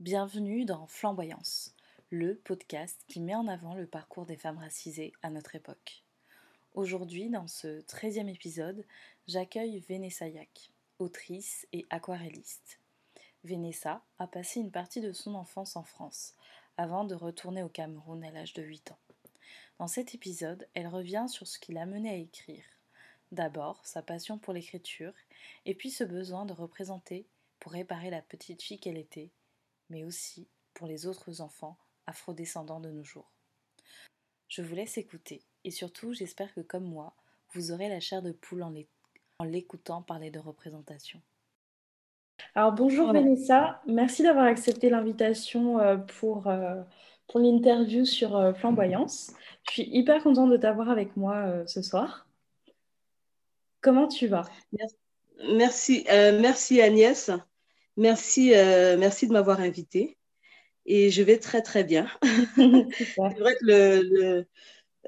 Bienvenue dans Flamboyance, le podcast qui met en avant le parcours des femmes racisées à notre époque. Aujourd'hui, dans ce 13e épisode, j'accueille Vanessa Yak, autrice et aquarelliste. Vanessa a passé une partie de son enfance en France, avant de retourner au Cameroun à l'âge de 8 ans. Dans cet épisode, elle revient sur ce qui l'a menée à écrire. D'abord, sa passion pour l'écriture, et puis ce besoin de représenter pour réparer la petite fille qu'elle était mais aussi pour les autres enfants afrodescendants de nos jours. Je vous laisse écouter et surtout j'espère que comme moi, vous aurez la chair de poule en l'écoutant parler de représentation. Alors bonjour Vanessa, merci d'avoir accepté l'invitation euh, pour, euh, pour l'interview sur euh, Flamboyance. Je suis hyper contente de t'avoir avec moi ce soir. Comment tu vas? Merci, merci Agnès. Merci, euh, merci de m'avoir invité. Et je vais très, très bien. C'est vrai que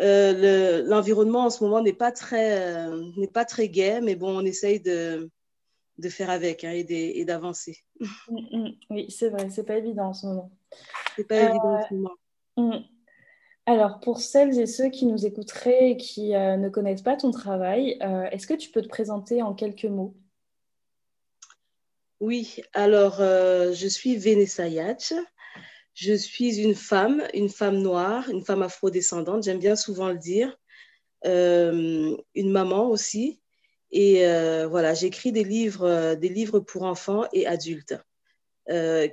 euh, l'environnement en ce moment n'est pas, très, euh, n'est pas très gai, mais bon, on essaye de, de faire avec hein, et d'avancer. Mm, mm. oui, c'est vrai, c'est pas évident en ce moment. C'est pas évident en ce moment. Mm. Alors, pour celles et ceux qui nous écouteraient et qui ne connaissent pas ton travail, est-ce que tu peux te présenter en quelques mots? Oui, alors euh, je suis Vanessa Yach. Je suis une femme, une femme noire, une femme afrodescendante, j'aime bien souvent le dire, euh, une maman aussi. Et euh, voilà, j'écris des livres, des livres pour enfants et adultes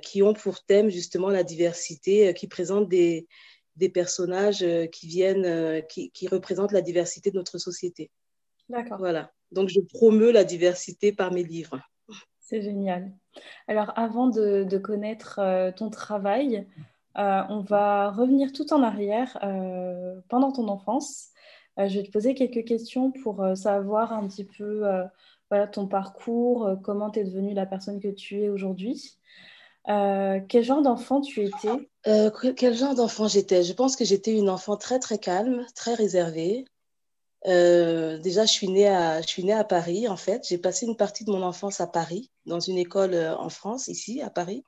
qui ont pour thème justement la diversité, qui présentent des, des personnages qui viennent, qui, qui représentent la diversité de notre société. D'accord. Voilà. Donc je promeus la diversité par mes livres. C'est génial. Alors, avant de, connaître euh, ton travail, euh, on va revenir tout en arrière euh, pendant ton enfance. je vais te poser quelques questions pour savoir un petit peu ton parcours, comment tu es devenue la personne que tu es aujourd'hui. quel genre d'enfant tu étais? Quel genre d'enfant j'étais? Je pense que j'étais une enfant très très calme, très réservée. Euh, déjà, je suis, née à, je suis née à Paris, en fait. J'ai passé une partie de mon enfance à Paris, dans une école euh, en France, ici, à Paris.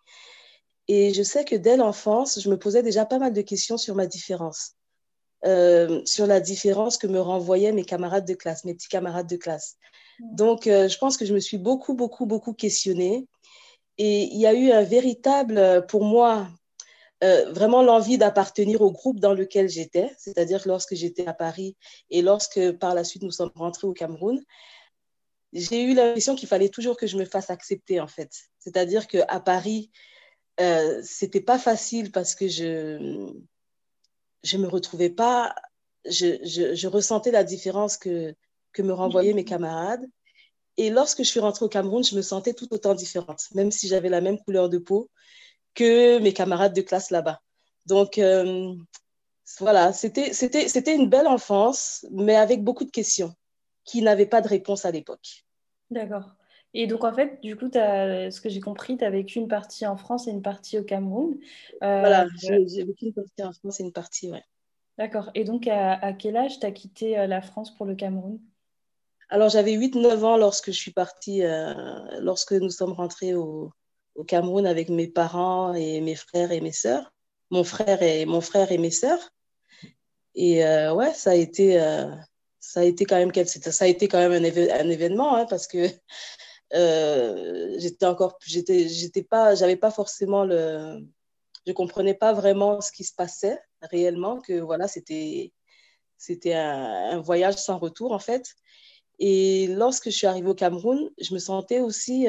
Et je sais que dès l'enfance, je me posais déjà pas mal de questions sur ma différence, euh, sur la différence que me renvoyaient mes camarades de classe, mes petits camarades de classe. Donc, je pense que je me suis beaucoup, beaucoup, beaucoup questionnée. Et il y a eu un véritable, pour moi, euh, vraiment l'envie d'appartenir au groupe dans lequel j'étais, c'est-à-dire lorsque j'étais à Paris et lorsque par la suite nous sommes rentrés au Cameroun, j'ai eu l'impression qu'il fallait toujours que je me fasse accepter en fait. C'est-à-dire qu'à Paris, euh, c'était pas facile parce que je je me retrouvais pas, je, je, je ressentais la différence que, que me renvoyaient mes camarades. Et lorsque je suis rentrée au Cameroun, je me sentais tout autant différente, même si j'avais la même couleur de peau que mes camarades de classe là-bas. Donc, euh, voilà, c'était une belle enfance, mais avec beaucoup de questions qui n'avaient pas de réponse à l'époque. D'accord. Et donc, en fait, du coup, as, ce que j'ai compris, tu as vécu une partie en France et une partie au Cameroun. Euh, voilà, j'ai vécu une partie en France et une partie, ouais. D'accord. Et donc, à, quel âge tu as quitté euh, la France pour le Cameroun? Alors, j'avais 8-9 ans lorsque je suis partie, lorsque nous sommes rentrés au, au Cameroun avec mes parents et mes frères et mes sœurs, mon frère et mon frère et mes sœurs. Et euh, ouais, ça a été, euh, ça a été quand même ça a été quand même un, événement hein, parce que euh, j'étais encore, j'étais, j'étais pas, j'avais pas forcément le, je comprenais pas vraiment ce qui se passait réellement, que voilà, c'était, c'était un, voyage sans retour en fait. Et lorsque je suis arrivée au Cameroun, je me sentais aussi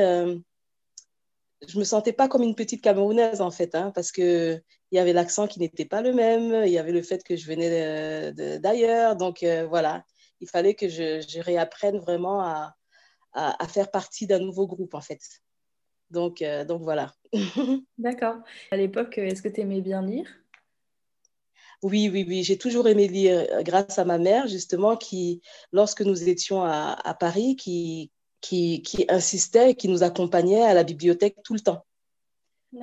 je me sentais pas comme une petite Camerounaise en fait, hein, parce que il y avait l'accent qui n'était pas le même, il y avait le fait que je venais d'ailleurs, donc euh, voilà, il fallait que je, je réapprenne vraiment à, à, faire partie d'un nouveau groupe en fait. Donc, euh, donc voilà. D'accord. À l'époque, est-ce que tu aimais bien lire? Oui, oui, oui, j'ai toujours aimé lire grâce à ma mère, justement, qui, lorsque nous étions à, à Paris, qui, qui, insistait et qui nous accompagnait à la bibliothèque tout le temps.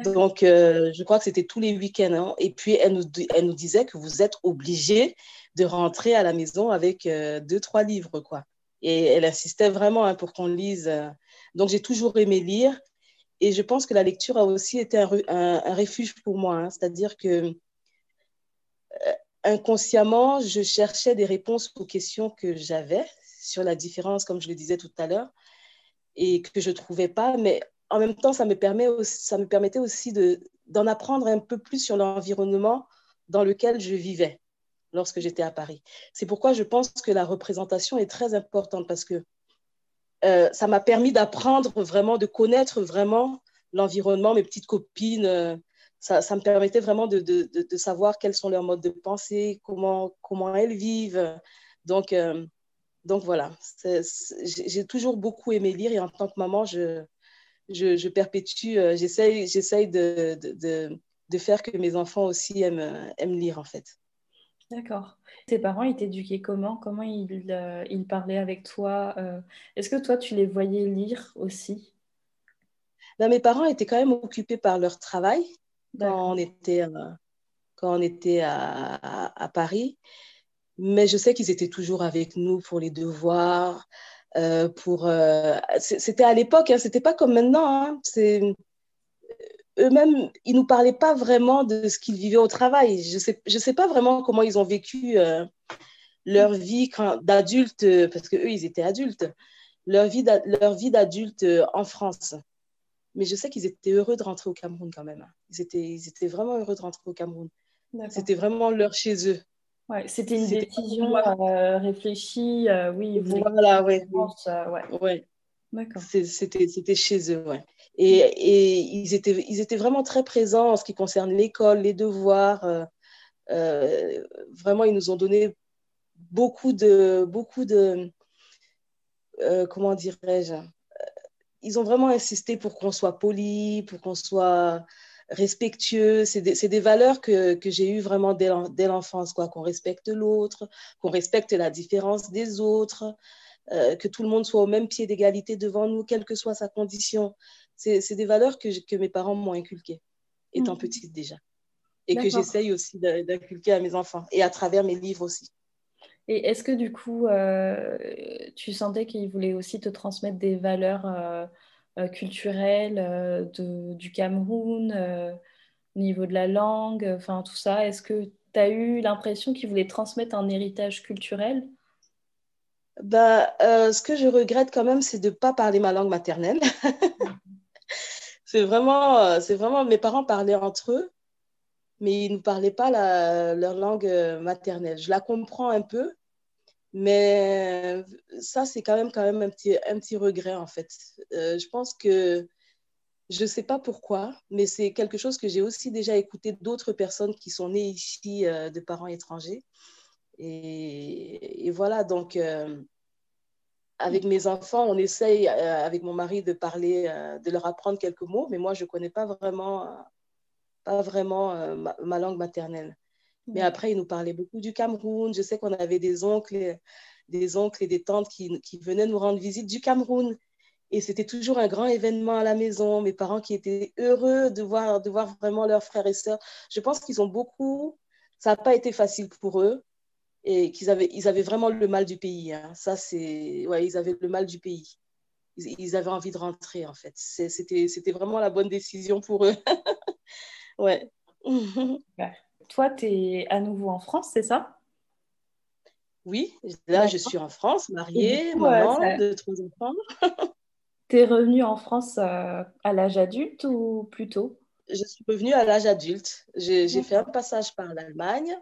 Donc, euh, je crois que c'était tous les week-ends. Hein. Et puis, elle nous, elle nous disait que vous êtes obligé de rentrer à la maison avec euh, deux, trois livres. quoi. Et elle insistait vraiment hein, pour qu'on lise. Euh. Donc, j'ai toujours aimé lire. Et je pense que la lecture a aussi été un, un, refuge pour moi. Hein. C'est-à-dire que euh, inconsciemment, je cherchais des réponses aux questions que j'avais sur la différence, comme je le disais tout à l'heure, et que je ne trouvais pas. Mais en même temps, ça me, permet ça me permettait aussi d'en apprendre un peu plus sur l'environnement dans lequel je vivais lorsque j'étais à Paris. C'est pourquoi je pense que la représentation est très importante parce que euh, ça m'a permis d'apprendre vraiment, de connaître vraiment l'environnement, mes petites copines. Euh, ça, ça, me permettait vraiment de, de, de, savoir quels sont leurs modes de pensée, comment, comment elles vivent. Donc, euh, donc voilà, j'ai toujours beaucoup aimé lire et en tant que maman, je, je, je perpétue, j'essaye de, de, faire que mes enfants aussi aiment, aiment lire en fait. D'accord. Tes parents, ils t'éduquaient comment? Comment ils, euh, ils, parlaient avec toi euh? Est-ce que toi, tu les voyais lire aussi? Ben, Mes parents étaient quand même occupés par leur travail quand on était, euh, quand on était à, à, Paris. Mais je sais qu'ils étaient toujours avec nous pour les devoirs. pour, c'était à l'époque, hein, c'était pas comme maintenant. Hein, c'est eux-mêmes, ils ne nous parlaient pas vraiment de ce qu'ils vivaient au travail. Je ne sais, je sais pas vraiment comment ils ont vécu euh, leur vie d'adulte, parce qu'eux, ils étaient adultes, leur vie, leur vie d'adulte euh, en France. Mais je sais qu'ils étaient heureux de rentrer au Cameroun quand même. Hein. Ils étaient, ils étaient vraiment heureux de rentrer au Cameroun. C'était vraiment leur chez eux. Ouais, c'était une décision euh, réfléchie. oui, voilà, ouais. ouais. ouais. C'était chez eux, ouais. Et, et, ils, étaient, ils étaient vraiment très présents en ce qui concerne l'école, les devoirs. Euh, euh, vraiment, ils nous ont donné beaucoup de... Beaucoup de euh, comment dirais-je Ils ont vraiment insisté pour qu'on soit poli, pour qu'on soit respectueux. C'est des, des, valeurs que, que j'ai eues vraiment dès l'enfance, quoi. Qu'on respecte l'autre, qu'on respecte la différence des autres. Euh, que tout le monde soit au même pied d'égalité devant nous, quelle que soit sa condition. C'est des valeurs que, que mes parents m'ont inculquées, étant mhm. petite déjà. Et que j'essaye aussi d'inculquer à mes enfants, et à travers mes livres aussi. Et est-ce que du coup, euh, tu sentais qu'ils voulaient aussi te transmettre des valeurs euh, culturelles de, du Cameroun, au niveau de la langue, enfin tout ça Est-ce que tu as eu l'impression qu'ils voulaient transmettre un héritage culturel? Bah, euh, ce que je regrette quand même, c'est de ne pas parler ma langue maternelle. c'est vraiment, euh, c'est vraiment, mes parents parlaient entre eux, mais ils ne parlaient pas la, leur langue euh, maternelle. Je la comprends un peu, mais ça, c'est quand même, quand même un, petit, un petit regret, en fait. je pense que, je ne sais pas pourquoi, mais c'est quelque chose que j'ai aussi déjà écouté d'autres personnes qui sont nées ici de parents étrangers. Et, voilà, donc, euh, avec mes enfants, on essaye, euh, avec mon mari, de parler, euh, de leur apprendre quelques mots, mais moi, je ne connais pas vraiment, pas vraiment ma, langue maternelle. Mais après, ils nous parlaient beaucoup du Cameroun. Je sais qu'on avait des oncles, des oncles et des tantes qui, qui venaient nous rendre visite du Cameroun. Et c'était toujours un grand événement à la maison. Mes parents qui étaient heureux de voir, de voir vraiment leurs frères et sœurs. Je pense qu'ils ont beaucoup. Ça n'a pas été facile pour eux et qu'ils avaient, ils avaient vraiment le mal du pays. Hein. Ça, c'est, ouais, ils avaient le mal du pays. Ils, avaient envie de rentrer, en fait. C'était, c'était vraiment la bonne décision pour eux. ouais. Toi, tu es à nouveau en France, c'est ça? Oui, là, je suis en France, mariée, maman de trois enfants. tu es revenue en France euh, à l'âge adulte ou plus tôt? Je suis revenue à l'âge adulte. J'ai fait un passage par l'Allemagne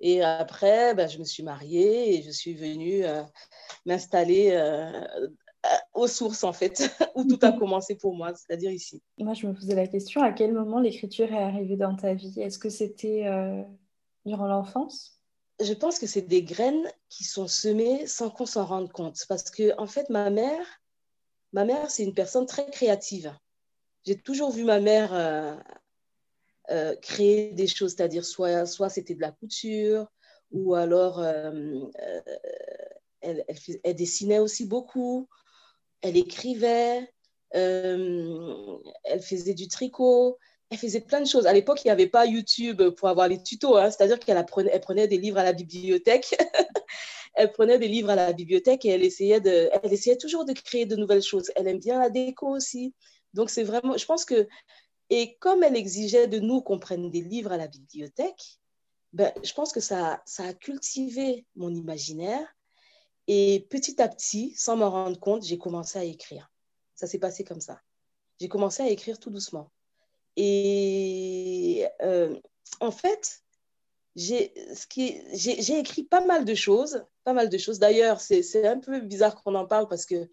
et après, ben, je me suis mariée et je suis venue euh, m'installer euh, aux sources, en fait, où tout a commencé pour moi, c'est-à-dire ici. Moi, je me posais la question, à quel moment l'écriture est arrivée dans ta vie? Est-ce que c'était euh, durant l'enfance? Je pense que c'est des graines qui sont semées sans qu'on s'en rende compte. Parce que, en fait, ma mère, ma mère, c'est une personne très créative. J'ai toujours vu ma mère euh, créer des choses, c'est-à-dire soit, soit c'était de la couture, ou alors euh, euh, elle, elle, dessinait aussi beaucoup, elle écrivait, elle faisait du tricot, elle faisait plein de choses. À l'époque, il n'y avait pas YouTube pour avoir les tutos, hein, c'est-à-dire qu'elle elle prenait des livres à la bibliothèque. elle prenait des livres à la bibliothèque et elle essayait, de, elle essayait toujours de créer de nouvelles choses. Elle aime bien la déco aussi. Donc, c'est vraiment, je pense que, et comme elle exigeait de nous qu'on prenne des livres à la bibliothèque, ben, je pense que ça, ça a cultivé mon imaginaire. Et petit à petit, sans m'en rendre compte, j'ai commencé à écrire. Ça s'est passé comme ça. J'ai commencé à écrire tout doucement. Et euh, en fait, j'ai écrit pas mal de choses, pas mal de choses. D'ailleurs, c'est un peu bizarre qu'on en parle parce que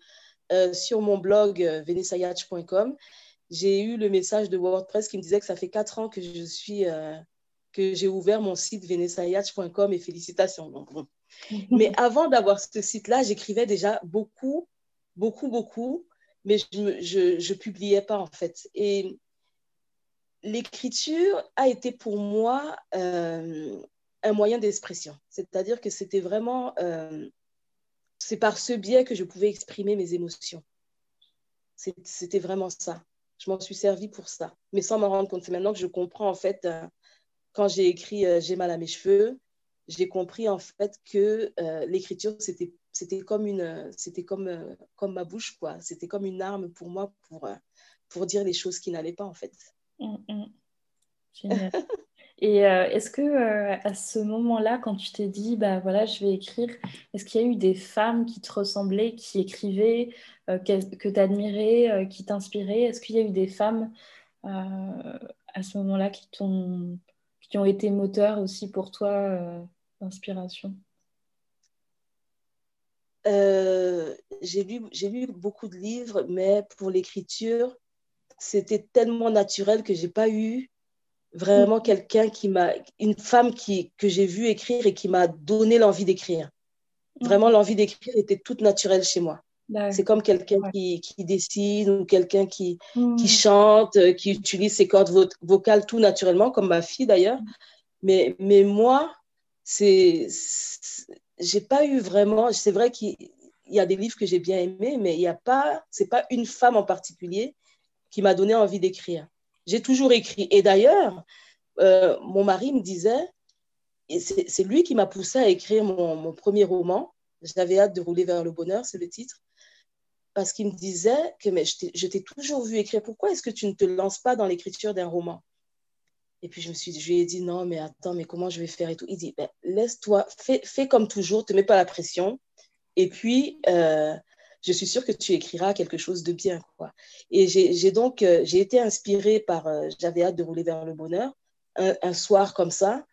euh, sur mon blog euh, j'ai eu le message de WordPress qui me disait que ça fait quatre ans que je suis, euh, que j'ai ouvert mon site venessayach.com et félicitations. Mais avant d'avoir ce site-là, j'écrivais déjà beaucoup, beaucoup, beaucoup, mais je ne publiais pas en fait. Et l'écriture a été pour moi euh, un moyen d'expression. C'est-à-dire que c'était vraiment, euh, c'est par ce biais que je pouvais exprimer mes émotions. C'était vraiment ça. Je m'en suis servi pour ça, mais sans m'en rendre compte. C'est maintenant que je comprends, en fait, euh, quand j'ai écrit J'ai mal à mes cheveux, j'ai compris, en fait, que l'écriture, c'était c'était comme une c'était comme comme ma bouche quoi c'était comme une arme pour moi pour pour dire les choses qui n'allaient pas en fait Mm, mm. Génial. Et euh, est-ce que euh, à ce moment-là, quand tu t'es dit, bah voilà, je vais écrire, est-ce qu'il y a eu des femmes qui te ressemblaient, qui écrivaient, euh, que, tu admirais, qui t'inspiraient? Est-ce qu'il y a eu des femmes à ce moment-là qui, qui ont été moteurs aussi pour toi d'inspiration J'ai lu, lu beaucoup de livres, mais pour l'écriture, c'était tellement naturel que j'ai pas eu vraiment mm. quelqu'un qui m'a, une femme qui, que j'ai vue écrire et qui m'a donné l'envie d'écrire. Mm. Vraiment, l'envie d'écrire était toute naturelle chez moi. C'est comme quelqu'un qui, qui, dessine ou quelqu'un qui, mm. qui chante, euh, qui utilise ses cordes vocales tout naturellement, comme ma fille d'ailleurs. Mais, mais moi, c'est, j'ai pas eu vraiment, c'est vrai qu'il y a des livres que j'ai bien aimés, mais il n'y a pas, c'est pas une femme en particulier qui m'a donné envie d'écrire. J'ai toujours écrit. Et d'ailleurs, euh, mon mari me disait, c'est lui qui m'a poussé à écrire mon, premier roman. J'avais hâte de rouler vers le bonheur, c'est le titre. Parce qu'il me disait que mais je t'ai toujours vu écrire. Pourquoi est-ce que tu ne te lances pas dans l'écriture d'un roman? Et puis je me suis, je lui ai dit non, mais attends, mais comment je vais faire et tout. Il dit ben, laisse-toi, fais, comme toujours, te mets pas la pression. Et puis, euh, je suis sûre que tu écriras quelque chose de bien. Quoi. Et j'ai donc euh, j'ai été inspirée par euh, J'avais hâte de rouler vers le bonheur, un, soir comme ça,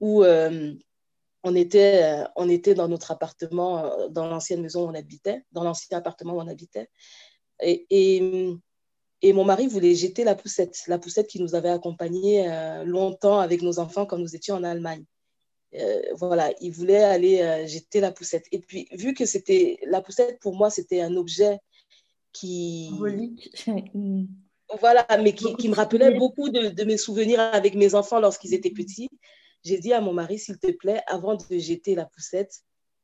où on, était, on était dans notre appartement, dans l'ancienne maison où on habitait, dans l'ancien appartement où on habitait. Et, et, mon mari voulait jeter la poussette, la poussette qui nous avait accompagnés longtemps avec nos enfants quand nous étions en Allemagne. Euh, voilà, il voulait aller euh, jeter la poussette. Et puis, vu que c'était la poussette, pour moi, c'était un objet qui. voilà, mais qui, me rappelait beaucoup de, mes souvenirs avec mes enfants lorsqu'ils étaient petits. J'ai dit à mon mari, s'il te plaît, avant de jeter la poussette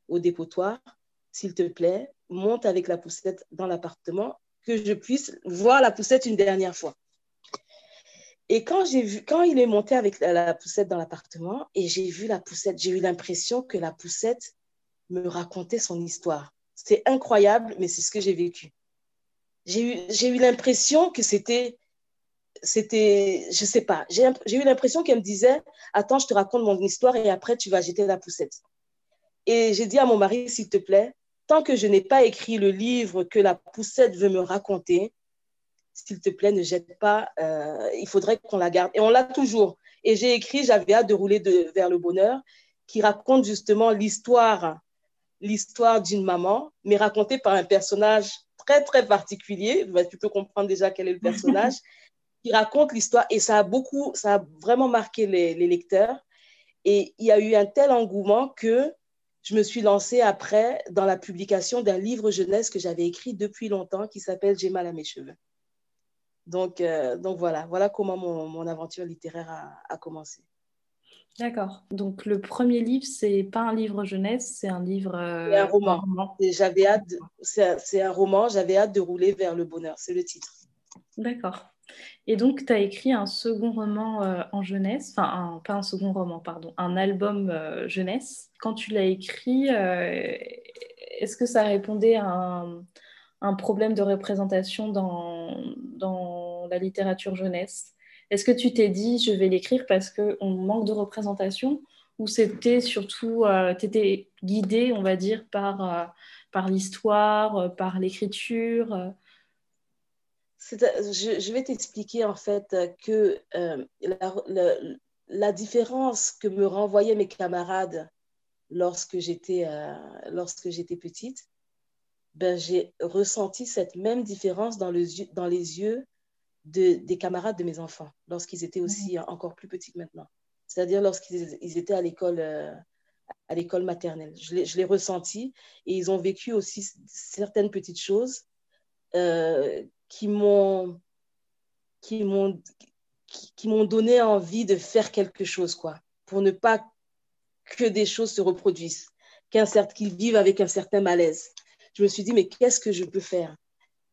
au dépotoir, s'il te plaît, monte avec la poussette dans l'appartement, que je puisse voir la poussette une dernière fois. Et quand, j'ai vu, quand il est monté avec la, poussette dans l'appartement et j'ai vu la poussette, j'ai eu l'impression que la poussette me racontait son histoire. C'était incroyable, mais c'est ce que j'ai vécu. J'ai eu, j'ai eu l'impression que c'était, c'était, je sais pas, j'ai eu l'impression qu'elle me disait, attends, je te raconte mon histoire et après tu vas jeter la poussette. Et j'ai dit à mon mari, s'il te plaît, tant que je n'ai pas écrit le livre que la poussette veut me raconter, s'il te plaît, ne jette pas, euh, il faudrait qu'on la garde. Et on l'a toujours. Et j'ai écrit J'avais hâte de rouler de, vers le bonheur, qui raconte justement l'histoire, l'histoire d'une maman, mais racontée par un personnage très, très particulier. Tu peux comprendre déjà quel est le personnage, qui raconte l'histoire. Et ça a beaucoup, ça a vraiment marqué les, les lecteurs. Et il y a eu un tel engouement que je me suis lancée après dans la publication d'un livre jeunesse que j'avais écrit depuis longtemps qui s'appelle J'ai mal à mes cheveux. Donc, euh, donc voilà, voilà comment mon, mon aventure littéraire a, a commencé. D'accord. Donc le premier livre, c'est pas un livre jeunesse, c'est un livre. Euh, c'est un roman. J'avais hâte. C'est un, roman. J'avais hâte de rouler vers le bonheur. C'est le titre. D'accord. Et donc, tu as écrit un second roman euh, en jeunesse, enfin, pas un second roman, pardon, un album jeunesse. Quand tu l'as écrit, est-ce que ça répondait à un, problème de représentation dans, dans la littérature jeunesse? Est-ce que tu t'es dit, je vais l'écrire parce qu'on manque de représentation? Ou c'était surtout, euh, tu étais guidée, on va dire, par, euh, par l'histoire, euh, par l'écriture je, vais t'expliquer en fait que la, la, différence que me renvoyaient mes camarades lorsque j'étais lorsque j'étais petite, ben, j'ai ressenti cette même différence dans, le, dans les yeux de, des camarades de mes enfants lorsqu'ils étaient aussi mmh. encore plus petits que maintenant c'est-à-dire lorsqu'ils étaient à l'école euh, à l'école maternelle. Je l'ai ressenti et ils ont vécu aussi certaines petites choses euh, qui m'ont qui m'ont qui, m'ont donné envie de faire quelque chose quoi pour ne pas que des choses se reproduisent qu'ils vivent avec un certain malaise je me suis dit mais qu'est-ce que je peux faire?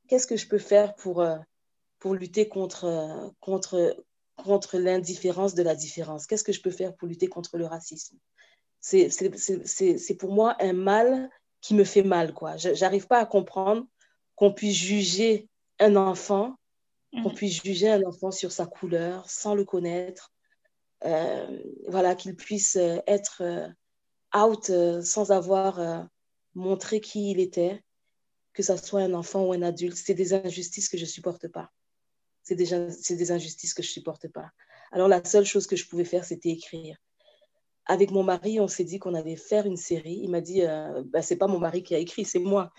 Qu'est-ce que je peux faire pour euh, pour lutter contre contre contre l'indifférence de la différence? Qu'est-ce que je peux faire pour lutter contre le racisme? C'est pour moi un mal qui me fait mal. quoi. Je n'arrive pas à comprendre qu'on puisse juger un enfant, qu'on mhm. puisse juger un enfant sur sa couleur sans le connaître, euh, voilà, qu'il puisse euh, être euh, out sans avoir montré qui il était, que ce soit un enfant ou un adulte. C'est des injustices que je ne supporte pas c'est des, des injustices que je ne supporte pas. Alors la seule chose que je pouvais faire, c'était écrire. Avec mon mari, on s'est dit qu'on allait faire une série. Il m'a dit, euh, bah, c'est pas mon mari qui a écrit, c'est moi.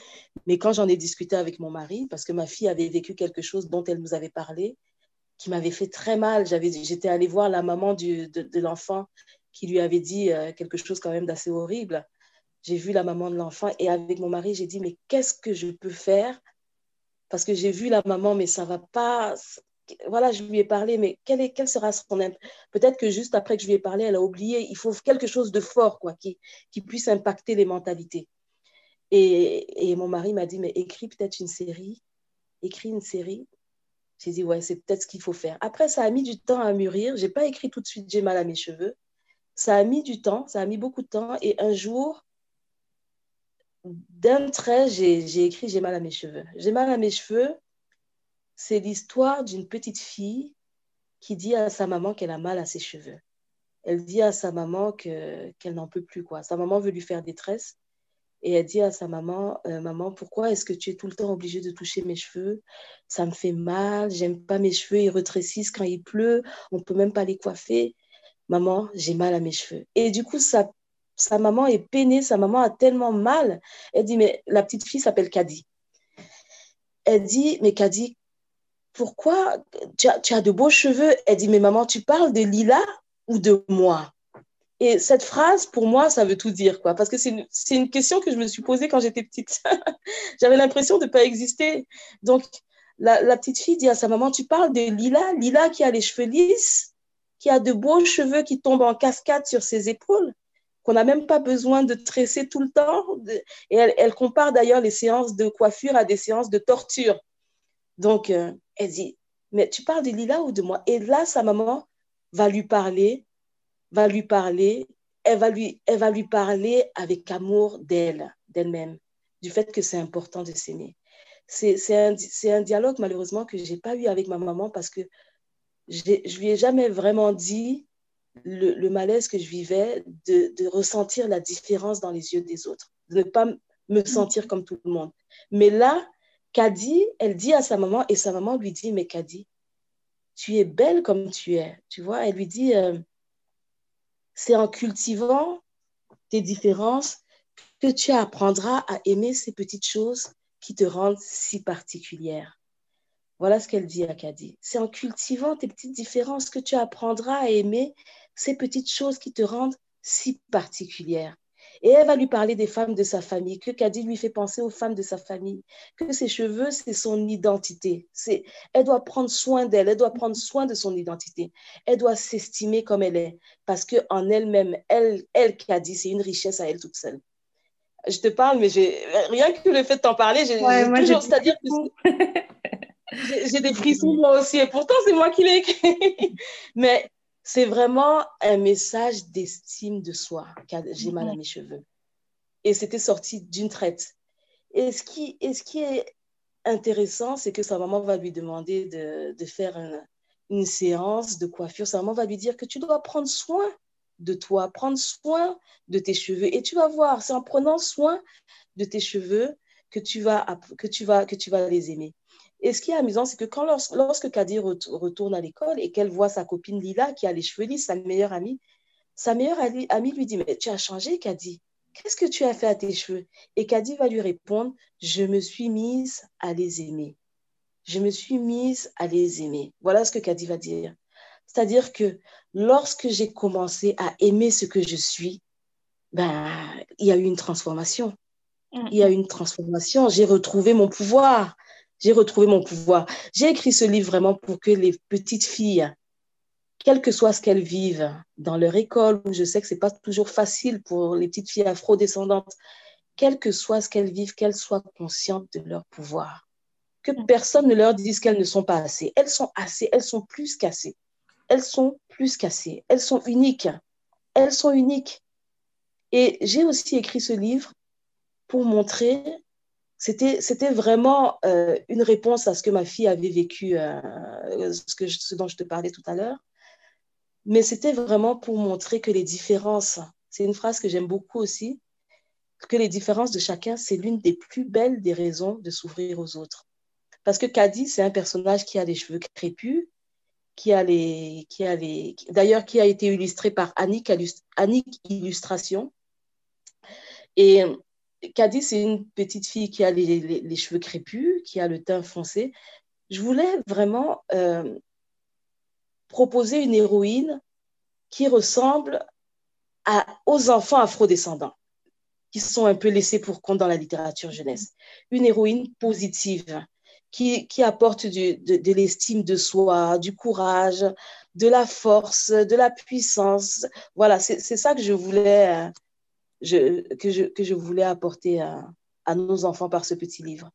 Mais quand j'en ai discuté avec mon mari, parce que ma fille avait vécu quelque chose dont elle nous avait parlé, qui m'avait fait très mal. J'étais allée voir la maman de, l'enfant qui lui avait dit euh, quelque chose quand même d'assez horrible. J'ai vu la maman de l'enfant et avec mon mari, j'ai dit, mais qu'est-ce que je peux faire? Parce que j'ai vu la maman, mais ça va pas. Voilà, je lui ai parlé, mais quelle, est, sera son Peut-être que juste après que je lui ai parlé, elle a oublié. Il faut quelque chose de fort, quoi, qui, qui puisse impacter les mentalités. Et, et mon mari m'a dit, mais écris peut-être une série. Écris une série. J'ai dit, ouais, c'est peut-être ce qu'il faut faire. Après, ça a mis du temps à mûrir. J'ai pas écrit tout de suite, j'ai mal à mes cheveux. Ça a mis du temps, ça a mis beaucoup de temps. Et un jour, d'un trait, j'ai écrit J'ai mal à mes cheveux. J'ai mal à mes cheveux, c'est l'histoire d'une petite fille qui dit à sa maman qu'elle a mal à ses cheveux. Elle dit à sa maman qu'elle n'en peut plus. quoi. Sa maman veut lui faire détresse. Et elle dit à sa maman, euh, maman, pourquoi est-ce que tu es tout le temps obligée de toucher mes cheveux? Ça me fait mal, j'aime pas mes cheveux, ils rétrécissent quand il pleut, on peut même pas les coiffer. Maman, j'ai mal à mes cheveux. Et du coup, ça sa maman est peinée, sa maman a tellement mal. Elle dit, mais la petite fille s'appelle Kadi. Elle dit, mais Kadi, pourquoi tu as, de beaux cheveux? Elle dit, mais maman, tu parles de Lila ou de moi? Et cette phrase, pour moi, ça veut tout dire, quoi. Parce que c'est une, question que je me suis posée quand j'étais petite. J'avais l'impression de ne pas exister. Donc, la, la, petite fille dit à sa maman, tu parles de Lila, Lila qui a les cheveux lisses, qui a de beaux cheveux qui tombent en cascade sur ses épaules qu'on n'a même pas besoin de tresser tout le temps. Et elle, compare d'ailleurs les séances de coiffure à des séances de torture. Donc, euh, elle dit, mais tu parles de Lila ou de moi? Et là, sa maman va lui parler, va lui parler, elle va lui, elle va lui parler avec amour d'elle, d'elle-même, du fait que c'est important de s'aimer. C'est un, un, dialogue, malheureusement, que je n'ai pas eu avec ma maman parce que je ne lui ai jamais vraiment dit le, malaise que je vivais de, ressentir la différence dans les yeux des autres, de ne pas me sentir comme tout le monde. Mais là, Kadi, elle dit à sa maman, et sa maman lui dit, mais Kadi, tu es belle comme tu es. Tu vois, elle lui dit, euh, c'est en cultivant tes différences que tu apprendras à aimer ces petites choses qui te rendent si particulière. Voilà ce qu'elle dit à Kadi. C'est en cultivant tes petites différences que tu apprendras à aimer ces petites choses qui te rendent si particulière. Et elle va lui parler des femmes de sa famille, que Kadi lui fait penser aux femmes de sa famille, que ses cheveux, c'est son identité. C'est, elle doit prendre soin d'elle, elle doit prendre soin de son identité. Elle doit s'estimer comme elle est, parce qu'en elle-même, elle, elle, Kadi, c'est une richesse à elle toute seule. Je te parle, mais j'ai, rien que le fait de t'en parler, j'ai, toujours, c'est-à-dire que j'ai des frissons moi aussi, et pourtant c'est moi qui l'ai écrit. mais c'est vraiment un message d'estime de soi. J'ai mal à mhm. mes cheveux. Et c'était sorti d'une traite. Et ce qui, ce qui est intéressant, c'est que sa maman va lui demander de, de faire une séance de coiffure. Sa maman va lui dire que tu dois prendre soin de toi, prendre soin de tes cheveux. Et tu vas voir, c'est en prenant soin de tes cheveux que tu vas, que tu vas, que tu vas les aimer. Et ce qui est amusant, c'est que quand lorsque, lorsque Kadi retourne à l'école et qu'elle voit sa copine Lila qui a les cheveux lisses, sa meilleure amie, sa meilleure amie lui dit, mais tu as changé, Kadi. Qu'est-ce que tu as fait à tes cheveux? Et Kadi va lui répondre, je me suis mise à les aimer. Je me suis mise à les aimer. Voilà ce que Kadi va dire. C'est-à-dire que lorsque j'ai commencé à aimer ce que je suis, ben, il y a eu une transformation. Mm. Il y a eu une transformation. J'ai retrouvé mon pouvoir. J'ai retrouvé mon pouvoir. J'ai écrit ce livre vraiment pour que les petites filles, quel que soit ce qu'elles vivent dans leur école, où je sais que ce n'est pas toujours facile pour les petites filles afro-descendantes, quel que soit ce qu'elles vivent, qu'elles soient conscientes de leur pouvoir. Que mm. personne ne leur dise qu'elles ne sont pas assez. Elles sont assez, elles sont plus qu'assez. Elles sont plus qu'assez. Elles sont uniques. Elles sont uniques. Et j'ai aussi écrit ce livre pour montrer c'était, c'était vraiment euh, une réponse à ce que ma fille avait vécu, euh, ce, que ce dont je te parlais tout à l'heure. Mais c'était vraiment pour montrer que les différences, c'est une phrase que j'aime beaucoup aussi, que les différences de chacun, c'est l'une des plus belles des raisons de s'ouvrir aux autres. Parce que Caddy, c'est un personnage qui a les cheveux crépus, qui a les, qui a les, d'ailleurs qui a été illustré par Annick, Annick Illustration. Et Caddy, c'est une petite fille qui a les, cheveux crépus, qui a le teint foncé. Je voulais vraiment euh, proposer une héroïne qui ressemble à, aux enfants afrodescendants, qui sont un peu laissés pour compte dans la littérature jeunesse. Une héroïne positive, qui, qui apporte de, l'estime de soi, du courage, de la force, de la puissance. Voilà, c'est ça que je voulais euh, je, que, je, que je voulais apporter à, à, nos enfants par ce petit livre.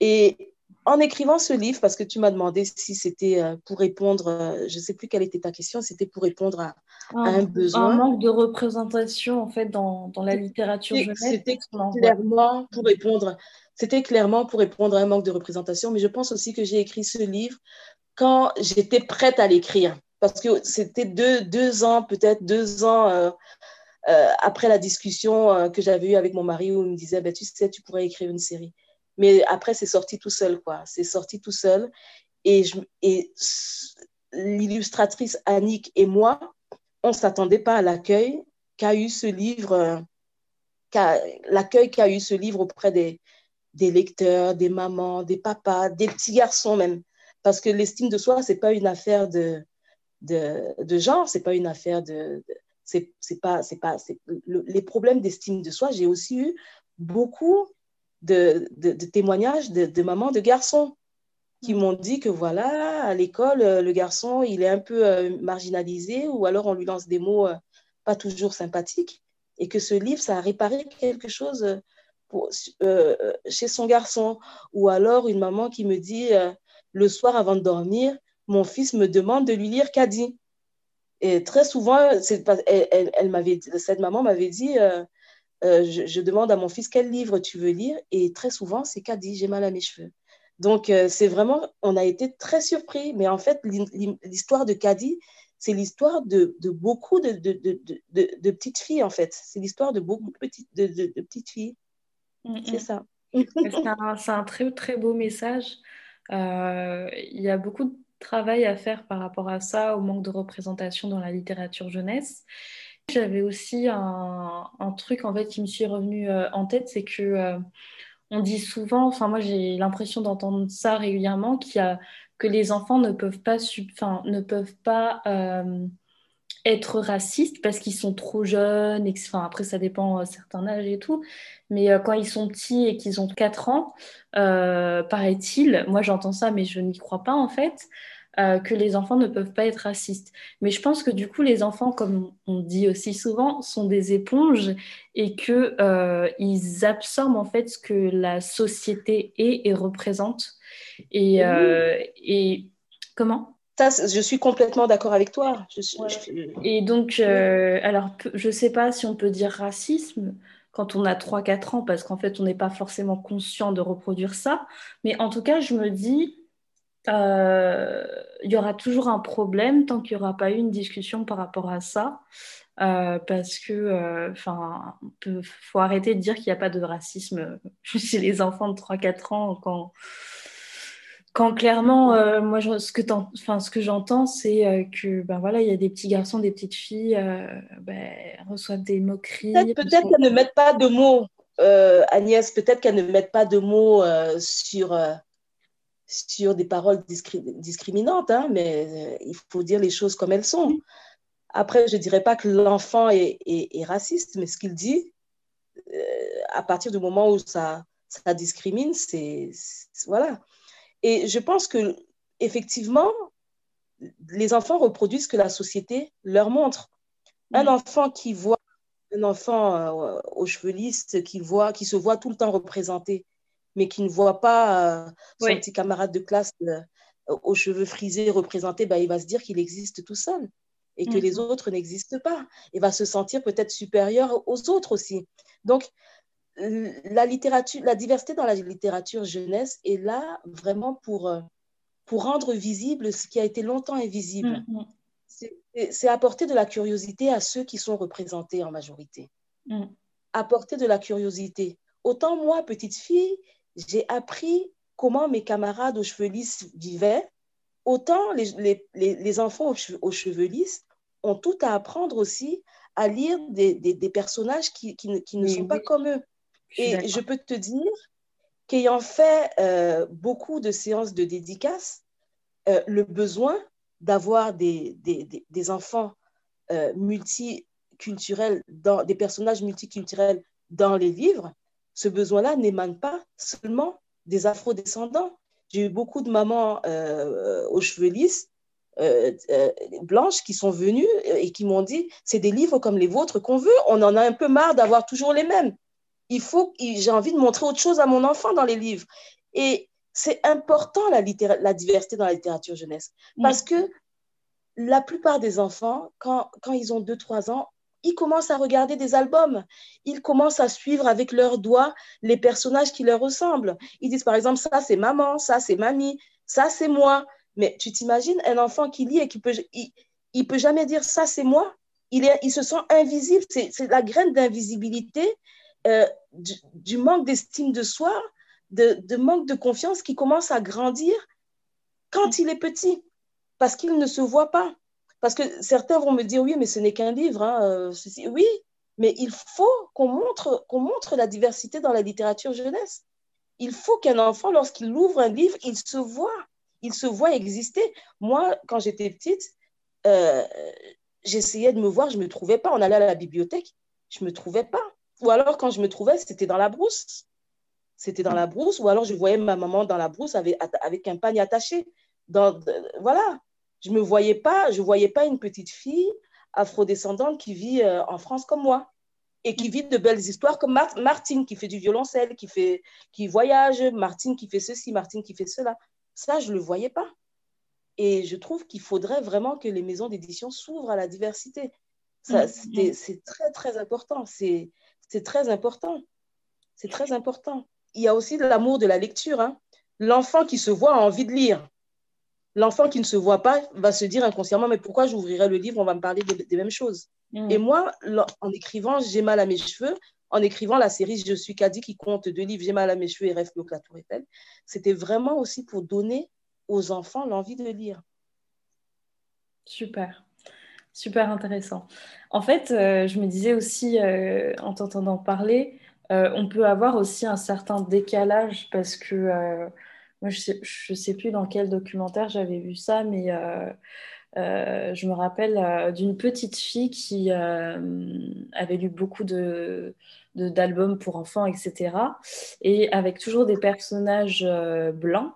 Et en écrivant ce livre, parce que tu m'as demandé si c'était euh, pour répondre, euh, je ne sais plus quelle était ta question, c'était pour répondre à, un, besoin. Un manque de représentation, en fait, dans, dans la littérature jeunesse. C'était clairement pour répondre. C'était clairement pour répondre à un manque de représentation, mais je pense aussi que j'ai écrit ce livre quand j'étais prête à l'écrire, parce que c'était deux, deux ans, peut-être deux ans euh, euh, après la discussion euh, que j'avais eue avec mon mari où il me disait, ben, tu sais, tu pourrais écrire une série. Mais après, c'est sorti tout seul, quoi. C'est sorti tout seul. Et, et l'illustratrice Annick et moi, on ne s'attendait pas à l'accueil qu'a eu ce livre, euh, l'accueil qu'a eu ce livre auprès des, des lecteurs, des mamans, des papas, des petits garçons même. Parce que l'estime de soi, ce n'est pas une affaire de, de, de genre, ce n'est pas une affaire de, c'est pas, c'est pas, les problèmes d'estime de soi. J'ai aussi eu beaucoup de, de, témoignages de, de, mamans, de garçons qui m'ont dit que voilà, à l'école, euh, le garçon, il est un peu euh, marginalisé ou alors on lui lance des mots euh, pas toujours sympathiques et que ce livre, ça a réparé quelque chose pour, chez son garçon. Ou alors une maman qui me dit le soir avant de dormir, mon fils me demande de lui lire Kadi. Et très souvent, elle, elle, m'avait, cette maman m'avait dit, euh, euh, je, demande à mon fils quel livre tu veux lire, et très souvent, c'est Kadi, j'ai mal à mes cheveux. Donc, euh, c'est vraiment, on a été très surpris, mais en fait, l'histoire de Kadi, c'est l'histoire de, de, beaucoup de, de, de, petites filles, en fait. C'est l'histoire de beaucoup de petites, de, petites filles. Mm, c'est mm. ça. c'est un, un, très, très beau message. Il y a beaucoup de travail à faire par rapport à ça, au manque de représentation dans la littérature jeunesse. J'avais aussi un, truc en fait qui me suis revenu euh, en tête, c'est que euh, on dit souvent, enfin moi j'ai l'impression d'entendre ça régulièrement, que les enfants ne peuvent pas, enfin, ne peuvent pas euh, être racistes parce qu'ils sont trop jeunes, et enfin, après ça dépend certains âges et tout, mais quand ils sont petits et qu'ils ont 4 ans, paraît-il, moi j'entends ça mais je n'y crois pas en fait, euh, que les enfants ne peuvent pas être racistes. Mais je pense que du coup, les enfants, comme on dit aussi souvent, sont des éponges et qu'ils euh, absorbent en fait ce que la société est et représente. Et, euh, et... comment? Ça, je suis complètement d'accord avec toi. Et donc, alors, je ne sais pas si on peut dire racisme quand on a 3-4 ans, parce qu'en fait, on n'est pas forcément conscient de reproduire ça. Mais en tout cas, je me dis, euh, il y aura toujours un problème tant qu'il n'y aura pas eu une discussion par rapport à ça. Euh, parce que, euh, enfin, faut arrêter de dire qu'il n'y a pas de racisme chez les enfants de 3-4 ans quand, quand clairement, moi, ce que, enfin, ce que j'entends, c'est que, ben voilà, il y a des petits garçons, des petites filles, ben, reçoivent des moqueries. Peut-être qu'elles ne mettent pas de mots, Agnès, peut-être qu'elles ne mettent pas de mots sur sur des paroles discriminantes, hein, mais euh, il faut dire les choses comme elles sont. Après, je ne dirais pas que l'enfant est, raciste, mais ce qu'il dit, euh, à partir du moment où ça, ça discrimine, c'est voilà. Et je pense que effectivement, les enfants reproduisent ce que la société leur montre. Un enfant qui voit un enfant euh, aux cheveux lisses, qui voit, qui se voit tout le temps représenté mais qui ne voit pas euh, son petit camarade de classe euh, aux cheveux frisés représenté, bah, il va se dire qu'il existe tout seul et que les mhm. autres n'existent pas. Il va se sentir peut-être supérieur aux autres aussi. Donc, la littérature, la diversité dans la littérature jeunesse est là vraiment pour, euh, pour rendre visible ce qui a été longtemps invisible. Mhm. C'est apporter de la curiosité à ceux qui sont représentés en majorité. Mhm. Apporter de la curiosité. Autant moi, petite fille, j'ai appris comment mes camarades aux cheveux lisses vivaient, autant les, les, les enfants aux cheveux, lisses ont tout à apprendre aussi à lire des, des, personnages qui, qui, ne, qui ne sont pas comme eux. Et je peux te dire qu'ayant fait euh, beaucoup de séances de dédicaces, euh, le besoin d'avoir des, des, enfants euh, multiculturels, dans, des personnages multiculturels dans les livres, ce besoin-là n'émane pas seulement des afro-descendants. J'ai eu beaucoup de mamans aux cheveux lisses, blanches, qui sont venues et qui m'ont dit, c'est des livres comme les vôtres qu'on veut, on en a un peu marre d'avoir toujours les mêmes. Il faut, j'ai envie de montrer autre chose à mon enfant dans les livres. Et c'est important la, la, diversité dans la littérature jeunesse, parce que la plupart des enfants, quand, quand ils ont 2-3 ans, ils commencent à regarder des albums. Ils commencent à suivre avec leurs doigts les personnages qui leur ressemblent. Ils disent par exemple, ça c'est maman, ça c'est mamie, ça c'est moi. Mais tu t'imagines un enfant qui lit et qui peut, il, peut jamais dire ça c'est moi. Il, est, il se sent invisible. C'est la graine d'invisibilité, euh, du, manque d'estime de soi, de, manque de confiance qui commence à grandir quand il est petit, parce qu'il ne se voit pas. Parce que certains vont me dire, oui, mais ce n'est qu'un livre. Hein, euh, oui, mais il faut qu'on montre, montre la diversité dans la littérature jeunesse. Il faut qu'un enfant, lorsqu'il ouvre un livre, il se voit. Il se voit exister. Moi, quand j'étais petite, euh, j'essayais de me voir, je ne me trouvais pas. On allait à la bibliothèque, je ne me trouvais pas. Ou alors, quand je me trouvais, c'était dans la brousse. C'était dans la brousse, ou alors je voyais ma maman dans la brousse avec, avec un panier attaché. Dans, voilà. Je ne voyais pas, je voyais pas une petite fille afrodescendante qui vit euh, en France comme moi et qui vit de belles histoires comme Martine qui fait du violoncelle, qui, fait, qui voyage, Martine qui fait ceci, Martine qui fait cela. Ça, je ne le voyais pas. Et je trouve qu'il faudrait vraiment que les maisons d'édition s'ouvrent à la diversité. Mm-hmm. C'est très, très important. C'est très important. C'est très important. Il y a aussi l'amour de la lecture. Hein. L'enfant qui se voit a envie de lire l'enfant qui ne se voit pas va se dire inconsciemment, mais pourquoi j'ouvrirai le livre, on va me parler des, mêmes choses. Mm. Et moi, en écrivant J'ai mal à mes cheveux, en écrivant la série Je suis Caddy qui compte deux livres, J'ai mal à mes cheveux et Rêve que la tour Eiffel, c'était vraiment aussi pour donner aux enfants l'envie de lire. Super. Super intéressant. En fait, euh, je me disais aussi, euh, en t'entendant parler, euh, on peut avoir aussi un certain décalage parce que moi, je ne sais, plus dans quel documentaire j'avais vu ça, mais je me rappelle d'une petite fille qui avait lu beaucoup de, d'albums pour enfants, etc. Et avec toujours des personnages blancs.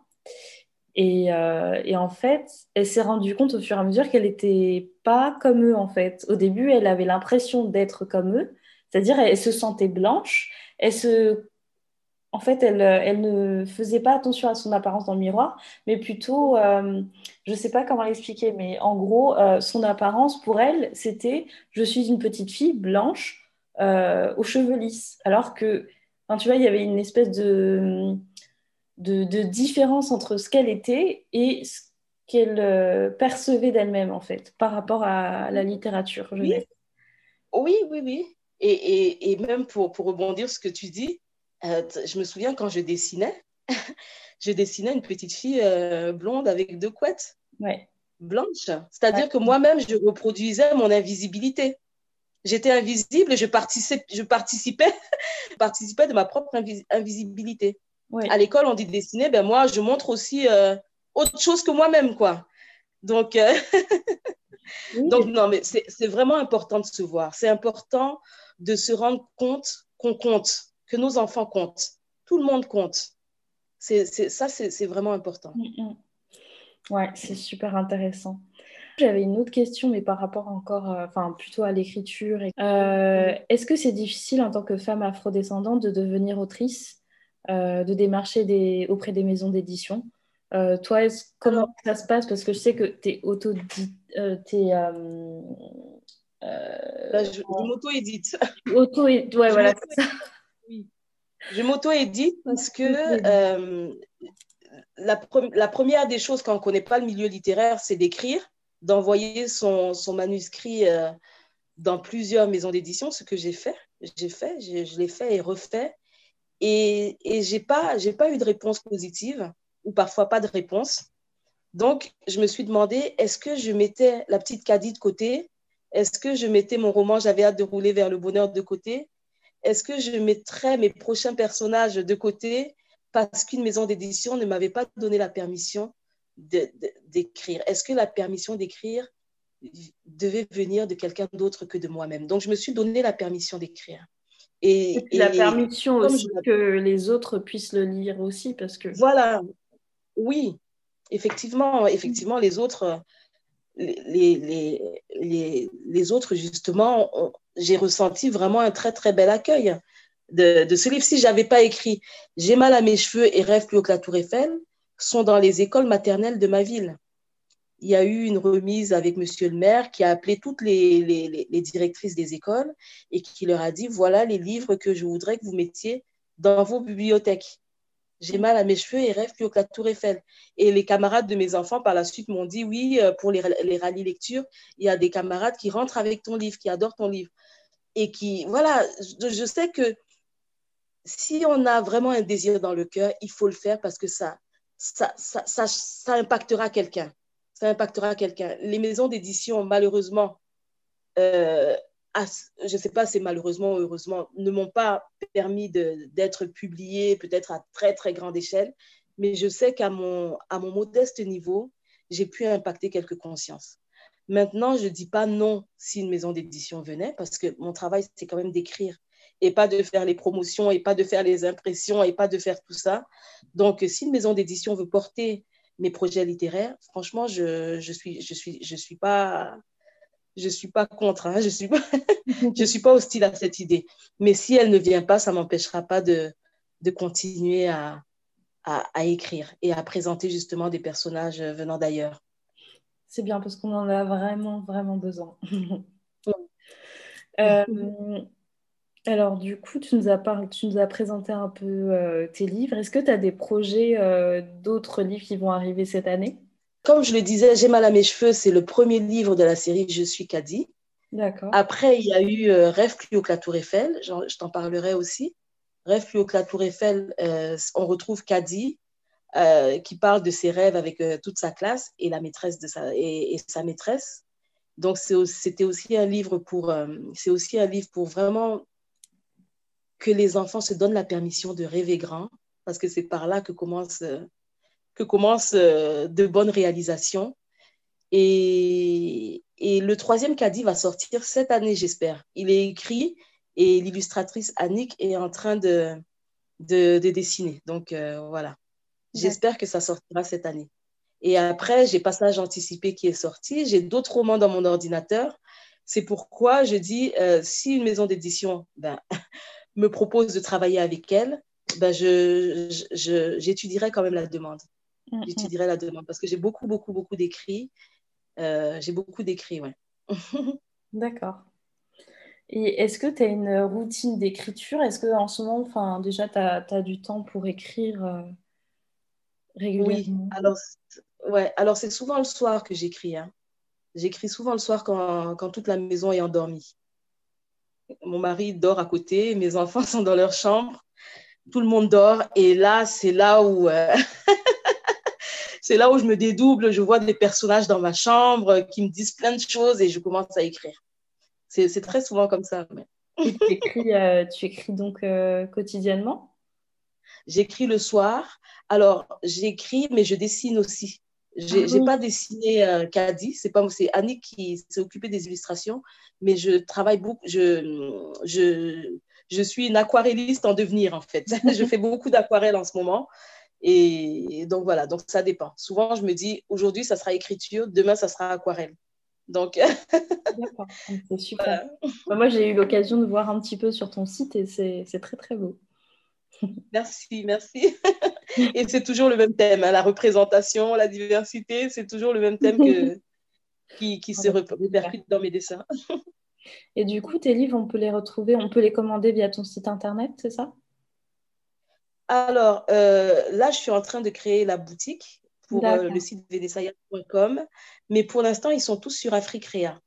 Et, et, en fait, elle s'est rendue compte au fur et à mesure qu'elle n'était pas comme eux, en fait. Au début, elle avait l'impression d'être comme eux, c'est-à-dire elle se sentait blanche, elle se en fait, elle, euh, elle, ne faisait pas attention à son apparence dans le miroir, mais plutôt, euh, je ne sais pas comment l'expliquer, mais en gros, euh, son apparence pour elle, c'était je suis une petite fille blanche, aux cheveux lisses. Alors que, tu vois, il y avait une espèce de, de, différence entre ce qu'elle était et ce qu'elle percevait d'elle-même, en fait, par rapport à la littérature Oui, oui, oui. oui. Et, et, même pour, pour rebondir ce que tu dis, je me souviens quand je dessinais, je dessinais une petite fille blonde avec deux couettes. Ouais blanche. C'est-à-dire que moi-même, je reproduisais mon invisibilité. J'étais invisible et je participais, je participais, participais de ma propre invisibilité. À l'école, on dit dessiner, ben moi, je montre aussi euh, autre chose que moi-même, quoi. Donc, euh, Donc non, mais c'est vraiment important de se voir. C'est important de se rendre compte qu'on compte, que nos enfants comptent. Tout le monde compte. C'est ça, c'est vraiment important. Mm, mm. Ouais, c'est super intéressant. J'avais une autre question, mais par rapport encore, euh, enfin plutôt à l'écriture. Euh, est-ce que c'est difficile en tant que femme afrodescendante de devenir autrice, de démarcher des, auprès des maisons d'édition Toi, comment ça se passe? Parce que je sais que tu es auto je, m'auto-édite. Auto ouais, voilà, ça. Oui. Je m'auto-édite parce que la, première des choses quand on ne connaît pas le milieu littéraire, c'est d'écrire, d'envoyer son, manuscrit euh, dans plusieurs maisons d'édition, ce que j'ai fait. J'ai fait, je l'ai fait et refait. Et, et je n'ai pas, eu de réponse positive, ou parfois pas de réponse. Donc, je me suis demandé, est-ce que je mettais la petite Cadie de côté? Est-ce que je mettais mon roman J'avais hâte de rouler vers le bonheur de côté? Est-ce que je mettrais mes prochains personnages de côté parce qu'une maison d'édition ne m'avait pas donné la permission d'écrire? Est-ce que la permission d'écrire devait venir de quelqu'un d'autre que de moi-même? Donc, je me suis donné la permission d'écrire. Et, la permission aussi que les autres puissent le lire aussi, parce que... Voilà, oui, effectivement, effectivement, les autres, les, les, les, les autres, justement, j'ai ressenti vraiment un très, très bel accueil de, ce livre, si je n'avais pas écrit J'ai mal à mes cheveux et rêve plus haut que la Tour Eiffel, sont dans les écoles maternelles de ma ville. Il y a eu une remise avec monsieur le maire qui a appelé toutes les, directrices des écoles et qui leur a dit voilà les livres que je voudrais que vous mettiez dans vos bibliothèques. J'ai mal à mes cheveux et rêve plus que la Tour Eiffel. Et les camarades de mes enfants, par la suite, m'ont dit oui, euh, pour les, les rallyes lecture, il y a des camarades qui rentrent avec ton livre, qui adorent ton livre. Et qui, voilà, je sais que si on a vraiment un désir dans le cœur, il faut le faire parce que ça, ça, ça, impactera quelqu'un. Ça impactera quelqu'un. Les maisons d'édition, malheureusement, euh, je ne sais pas si malheureusement ou heureusement, ne m'ont pas permis d'être publiées peut-être à très, très grande échelle. Mais je sais qu'à mon, à mon modeste niveau, j'ai pu impacter quelques consciences. Maintenant, je ne dis pas non si une maison d'édition venait, parce que mon travail, c'est quand même d'écrire et pas de faire les promotions et pas de faire les impressions et pas de faire tout ça. Donc, si une maison d'édition veut porter mes projets littéraires, franchement, je je suis je suis je suis pas je suis pas contre, hein, je suis pas je suis pas hostile à cette idée. Mais si elle ne vient pas, ça m'empêchera pas de de continuer à, à, à écrire et à présenter justement des personnages venant d'ailleurs. C'est bien parce qu'on en a vraiment vraiment besoin. euh, alors, du coup, tu nous as, tu nous as présenté un peu euh, tes livres. Est-ce que tu as des projets euh, d'autres livres qui vont arriver cette année? Comme je le disais, J'ai mal à mes cheveux, c'est le premier livre de la série Je suis Caddy. D'accord. Après, il y a eu euh, Rêve plus haut que la Tour Eiffel. je t'en parlerai aussi. Rêve plus haut que la Tour Eiffel, on retrouve Caddy qui parle de ses rêves avec toute sa classe et la maîtresse de sa, et, et sa maîtresse. Donc, c'était aussi un livre pour, c'est aussi un livre pour vraiment que les enfants se donnent la permission de rêver grand, parce que c'est par là que commencent que commence euh, de bonnes réalisations. Et, et le troisième caddie va sortir cette année, j'espère. Il est écrit et l'illustratrice Annick est en train de, de, dessiner. Donc euh, voilà, j'espère que ça sortira cette année. Et après, j'ai Passage anticipé qui est sorti. J'ai d'autres romans dans mon ordinateur. C'est pourquoi je dis, euh, si une maison d'édition ben, me propose de travailler avec elle, ben je, j'étudierai quand même la demande. Mm-hmm. J'étudierai la demande parce que j'ai beaucoup, beaucoup, beaucoup d'écrits. Euh, j'ai beaucoup d'écrits, ouais. D'accord. Et est-ce que tu as une routine d'écriture? Est-ce qu'en ce moment, enfin, déjà, tu as, as, du temps pour écrire euh, régulièrement? Oui, alors, ouais, alors c'est souvent le soir que j'écris. Hein. J'écris souvent le soir quand, quand, toute la maison est endormie. Mon mari dort à côté, mes enfants sont dans leur chambre, tout le monde dort. Et là, c'est là où... Euh, c'est là où je me dédouble, je vois des personnages dans ma chambre qui me disent plein de choses et je commence à écrire. C'est très souvent comme ça. tu, écris, euh, tu écris donc euh, quotidiennement? J'écris le soir. Alors, j'écris, mais je dessine aussi. Je n'ai ah pas dessiné euh, Kadi, c'est pas c'est Annie qui s'est occupée des illustrations, mais je travaille beaucoup. Je, je, je suis une aquarelliste en devenir en fait. je fais beaucoup d'aquarelles en ce moment. Et donc voilà, donc ça dépend. Souvent, je me dis aujourd'hui, ça sera écriture, demain, ça sera aquarelle. Donc, D'accord, c'est super. Bah, moi, j'ai eu l'occasion de voir un petit peu sur ton site et c'est très, très beau. Merci, merci. et c'est toujours le même thème, hein, la représentation, la diversité, c'est toujours le même thème que, qui, qui se répercute dans mes dessins. et du coup, tes livres, on peut les retrouver, on peut les commander via ton site internet, c'est ça? Alors, euh, là, je suis en train de créer la boutique pour euh, le site védessaya.com. Mais pour l'instant, ils sont tous sur Africrea.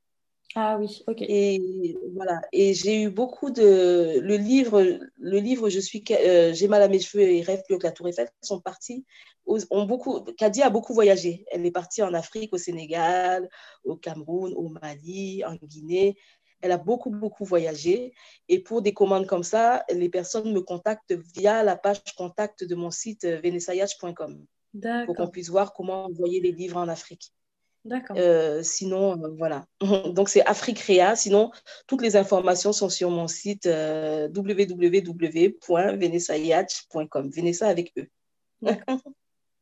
Ah oui, ok. Et voilà. Et j'ai eu beaucoup de. Le livre, le livre Je suis. Euh, j'ai mal à mes cheveux et rêve plus que la Tour Eiffel sont partis. Ont beaucoup, Kadi a beaucoup voyagé. Elle est partie en Afrique, au Sénégal, au Cameroun, au Mali, en Guinée. Elle a beaucoup, beaucoup voyagé. Et pour des commandes comme ça, les personnes me contactent via la page contact de mon site euh, venesayage.com pour qu'on puisse voir comment envoyer les livres en Afrique. D'accord. Euh, sinon, euh, voilà. Donc, c'est Africrea. Sinon, toutes les informations sont sur mon site euh, www.venesayach.com. Venessa avec eux. de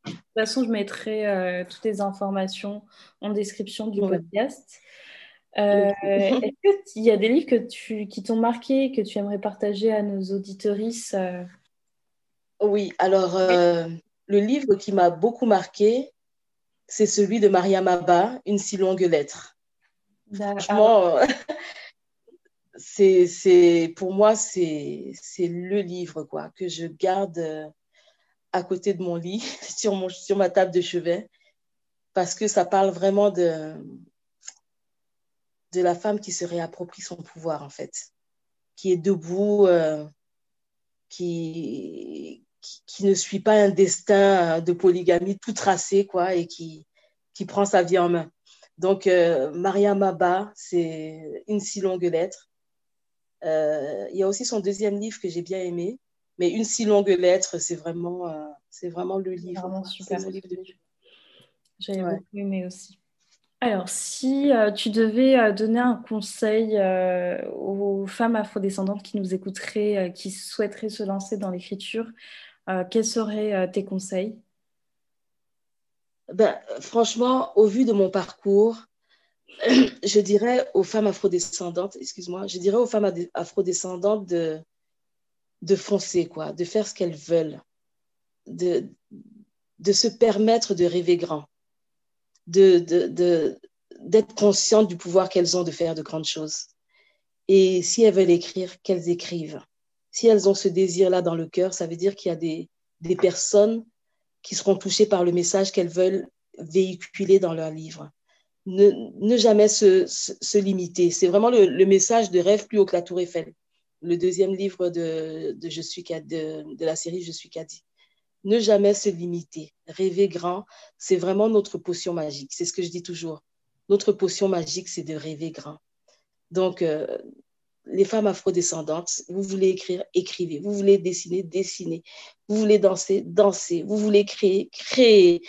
toute façon, je mettrai euh, toutes les informations en description du podcast. Est-ce qu'il y a des livres que tu, qui t'ont marqué, que tu aimerais partager à nos auditorices Oui, alors le livre qui m'a beaucoup marqué, c'est celui de Maria Maba, Une si longue lettre. Franchement, c'est, pour moi, c'est, le livre quoi, que je garde euh, à côté de mon lit, sur, mon, sur ma table de chevet, parce que ça parle vraiment de, de la femme qui se réapproprie son pouvoir, en fait, qui est debout, euh, qui, qui, ne suit pas un destin de polygamie tout tracé, quoi, et qui, qui prend sa vie en main. Donc, euh, Maria Maba, c'est une si longue lettre. Euh, il y a aussi son deuxième livre que j'ai bien aimé, mais une si longue lettre, c'est vraiment, euh, c'est vraiment le livre. Vraiment super. J'avais beaucoup aimé aussi. Alors, si tu devais donner un conseil aux femmes afrodescendantes qui nous écouteraient, qui souhaiteraient se lancer dans l'écriture, euh, quels seraient euh, tes conseils? Ben, Franchement, au vu de mon parcours, je dirais aux femmes afrodescendantes, excuse-moi, je dirais aux femmes afrodescendantes de, de foncer, quoi, de faire ce qu'elles veulent, de, de se permettre de rêver grand, de, de, d'être conscientes du pouvoir qu'elles ont de faire de grandes choses. Et si elles veulent écrire, qu'elles écrivent si elles ont ce désir-là dans le cœur, ça veut dire qu'il y a des, des personnes qui seront touchées par le message qu'elles veulent véhiculer dans leur livre. Ne, jamais se, se, limiter. C'est vraiment le, message de Rêve plus haut que la Tour Eiffel, le deuxième livre de, de, Je suis, de, de la série Je suis Kadi. Ne jamais se limiter. Rêver grand, c'est vraiment notre potion magique. C'est ce que je dis toujours. Notre potion magique, c'est de rêver grand. Donc, euh, les femmes afrodescendantes, vous voulez écrire, écrivez. Vous voulez dessiner, dessinez. Vous voulez danser, dansez. Vous voulez créer, créez.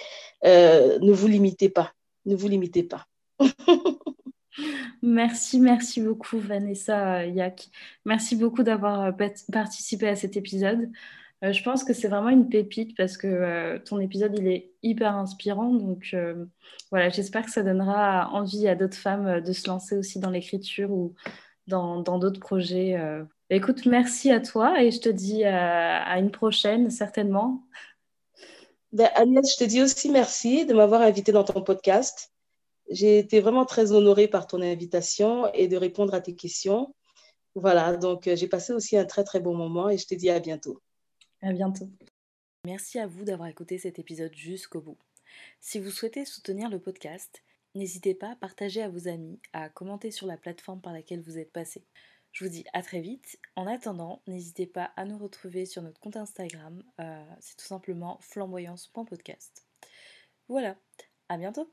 Euh, ne vous limitez pas. Ne vous limitez pas. merci, merci beaucoup Vanessa Yak. Merci beaucoup d'avoir euh, participé à cet épisode. Euh, je pense que c'est vraiment une pépite parce que ton épisode il est hyper inspirant. Donc voilà, j'espère que ça donnera envie à d'autres femmes de se lancer aussi dans l'écriture ou dans d'autres projets. Euh. Écoute, merci à toi et je te dis euh, à, une prochaine, certainement. Ben, Agnès, je te dis aussi merci de m'avoir invité dans ton podcast. J'ai été vraiment très honorée par ton invitation et de répondre à tes questions. Voilà, donc j'ai passé aussi un très très bon moment et je te dis à bientôt. À bientôt. Merci à vous d'avoir écouté cet épisode jusqu'au bout. Si vous souhaitez soutenir le podcast, n'hésitez pas à partager à vos amis, à commenter sur la plateforme par laquelle vous êtes passé. Je vous dis à très vite. En attendant, n'hésitez pas à nous retrouver sur notre compte Instagram. Euh, c'est tout simplement flamboyance.podcast. Voilà, à bientôt